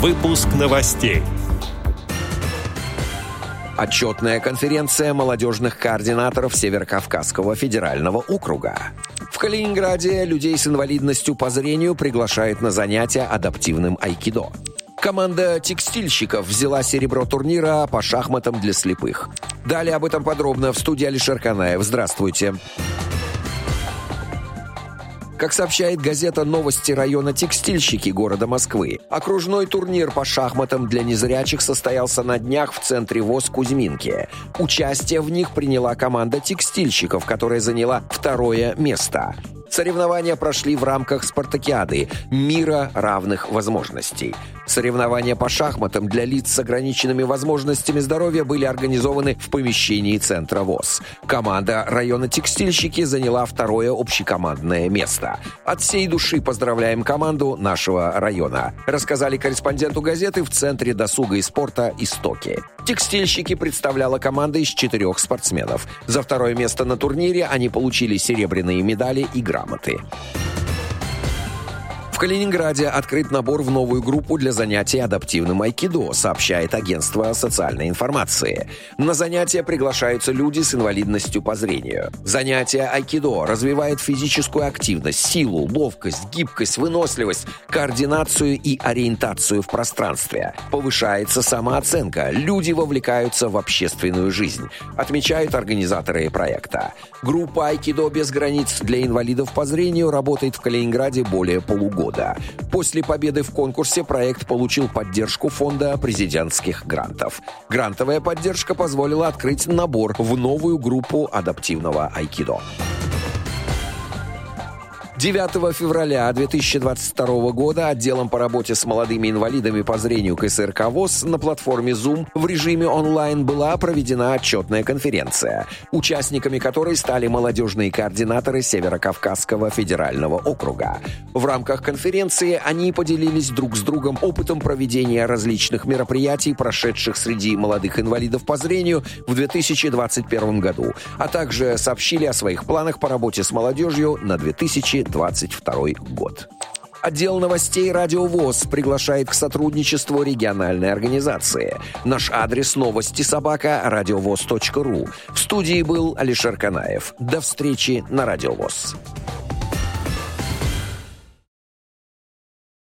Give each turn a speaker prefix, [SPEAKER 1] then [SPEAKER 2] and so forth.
[SPEAKER 1] Выпуск новостей.
[SPEAKER 2] Отчетная конференция молодежных координаторов Северокавказского федерального округа. В Калининграде людей с инвалидностью по зрению приглашают на занятия адаптивным айкидо. Команда текстильщиков взяла серебро турнира по шахматам для слепых. Далее об этом подробно в студии Алишер Канаев. Здравствуйте. Здравствуйте. Как сообщает газета «Новости района Текстильщики» города Москвы, окружной турнир по шахматам для незрячих состоялся на днях в центре ВОЗ Кузьминки. Участие в них приняла команда текстильщиков, которая заняла второе место. Соревнования прошли в рамках спартакиады «Мира равных возможностей». Соревнования по шахматам для лиц с ограниченными возможностями здоровья были организованы в помещении Центра ВОЗ. Команда района «Текстильщики» заняла второе общекомандное место. От всей души поздравляем команду нашего района, рассказали корреспонденту газеты в Центре досуга и спорта «Истоки». Текстильщики представляла команда из четырех спортсменов. За второе место на турнире они получили серебряные медали и грамоты. Калининграде открыт набор в новую группу для занятий адаптивным айкидо, сообщает агентство социальной информации. На занятия приглашаются люди с инвалидностью по зрению. Занятие айкидо развивает физическую активность, силу, ловкость, гибкость, выносливость, координацию и ориентацию в пространстве. Повышается самооценка, люди вовлекаются в общественную жизнь, отмечают организаторы проекта. Группа айкидо без границ для инвалидов по зрению работает в Калининграде более полугода года. После победы в конкурсе проект получил поддержку фонда президентских грантов. Грантовая поддержка позволила открыть набор в новую группу адаптивного айкидо. 9 февраля 2022 года отделом по работе с молодыми инвалидами по зрению КСРК ВОЗ на платформе Zoom в режиме онлайн была проведена отчетная конференция, участниками которой стали молодежные координаторы Северокавказского федерального округа. В рамках конференции они поделились друг с другом опытом проведения различных мероприятий, прошедших среди молодых инвалидов по зрению в 2021 году, а также сообщили о своих планах по работе с молодежью на 2020 2022 год. Отдел новостей «Радио ВОЗ» приглашает к сотрудничеству региональной организации. Наш адрес новости собака радиовоз.ру. В студии был Алишер Канаев. До встречи на «Радио ВОЗ».